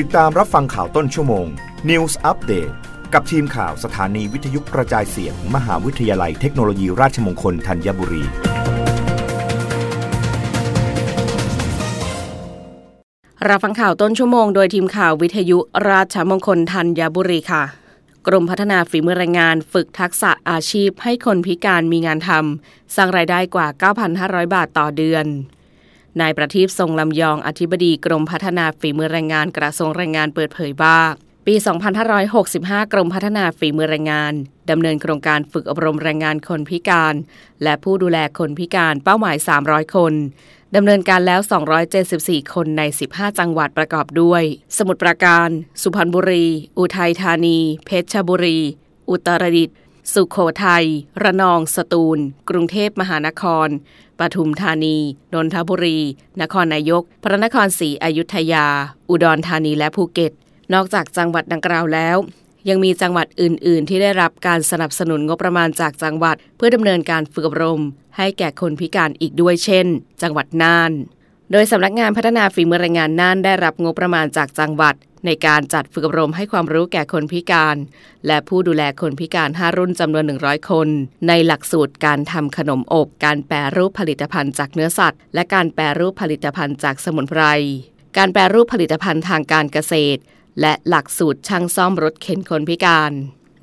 ติดตามรับฟังข่าวต้นชั่วโมง News Update กับทีมข่าวสถานีวิทยุกระจายเสียง มหาวิทยาลัยเทคโนโลยีราชมงคลธัญบุรี รับฟังข่าวต้นชั่วโมงโดยทีมข่าววิทยุราชมงคลธัญบุรีค่ะ กรมพัฒนาฝีมือแรงงานฝึกทักษะอาชีพให้คนพิการมีงานทำสร้างรายได้กว่า 9,500 บาทต่อเดือน นายประทีปทรงลำยองอธิบดีกรมพัฒนาฝีมือแรงงานกระทรวงแรงงานเปิดเผยว่า ปี 2565 กรมพัฒนาฝีมือแรงงานดำเนินโครงการฝึกอบรมแรงงานคนพิการ และผู้ดูแลคนพิการเป้าหมาย 300 คนดำเนินการแล้ว 274 คนใน 15 จังหวัดประกอบด้วย สมุทรปราการ สุพรรณบุรี อุทัยธานี เพชรบุรี อุตรดิตถ์ สุขโขทัย ระนอง สตูล กรุงเทพมหานคร ปทุมธานี นนทบุรี นครนายก พระนครศรีอยุธยา อุดรธานีและภูเก็ต นอกจากจังหวัดดังกล่าวแล้ว ยังมีจังหวัดอื่น ๆ ที่ได้รับการสนับสนุนงบประมาณจากจังหวัด เพื่อดำเนินการฝึกอบรม ให้แก่คนพิการอีกด้วยเช่น จังหวัดน่าน โดยสำนักงานพัฒนาฝีมือแรงงานน่านได้รับงบประมาณจากจังหวัด ในการจัดฝึกอบรมให้ความรู้แก่คนพิการ และผู้ดูแลคนพิการ 5 รุ่นจำนวน 100 คน ในหลักสูตรการทำขนมอบ การแปรรูปผลิตภัณฑ์จากเนื้อสัตว์ และการแปรรูปผลิตภัณฑ์จากสมุนไพร การแปรรูปผลิตภัณฑ์ทางการเกษตร และหลักสูตรช่างซ่อมรถเข็นคนพิการ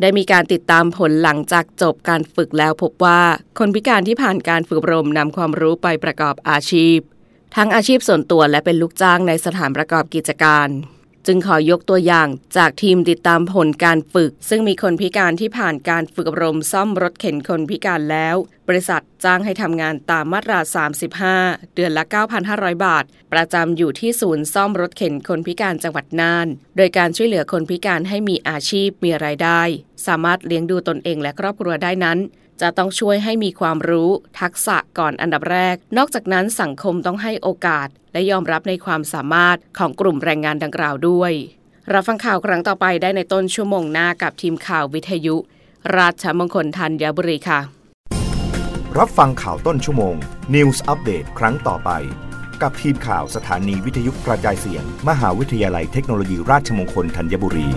ได้มีการติดตามผลหลังจากจบการฝึกแล้วพบว่า คนพิการที่ผ่านการฝึกอบรมนำความรู้ไปประกอบอาชีพ ทั้งอาชีพส่วนตัวและเป็นลูกจ้างในสถานประกอบกิจการ จึงขอยกตัวอย่างจากทีมติดตามผลการฝึก ซึ่งมีคนพิการที่ผ่านการฝึกอบรมซ่อมรถเข็นคนพิการแล้ว บริษัทจ้างให้ทำงานตามมาตรา 35 เดือนละ 9,500 บาท ประจำอยู่ที่ศูนย์ซ่อมรถเข็นคนพิการจังหวัดน่าน โดยการช่วยเหลือคนพิการให้มีอาชีพมีรายได้ สามารถเลี้ยงดูตนเองและครอบครัวได้นั้น จะต้องช่วยให้มีความรู้ทักษะก่อนอันดับแรก นอกจากนั้นสังคมต้องให้โอกาส และยอมรับในความสามารถของกลุ่มแรงงานดังกล่าวด้วย รับฟังข่าวครั้งต่อไปได้ในต้นชั่วโมงหน้ากับทีมข่าววิทยุ ราชมงคลธัญบุรีค่ะ รับฟังข่าวต้นชั่วโมง News อัปเดตครั้งต่อไป กับทีมข่าวสถานีวิทยุกระจายเสียง มหาวิทยาลัยเทคโนโลยีราชมงคลธัญบุรี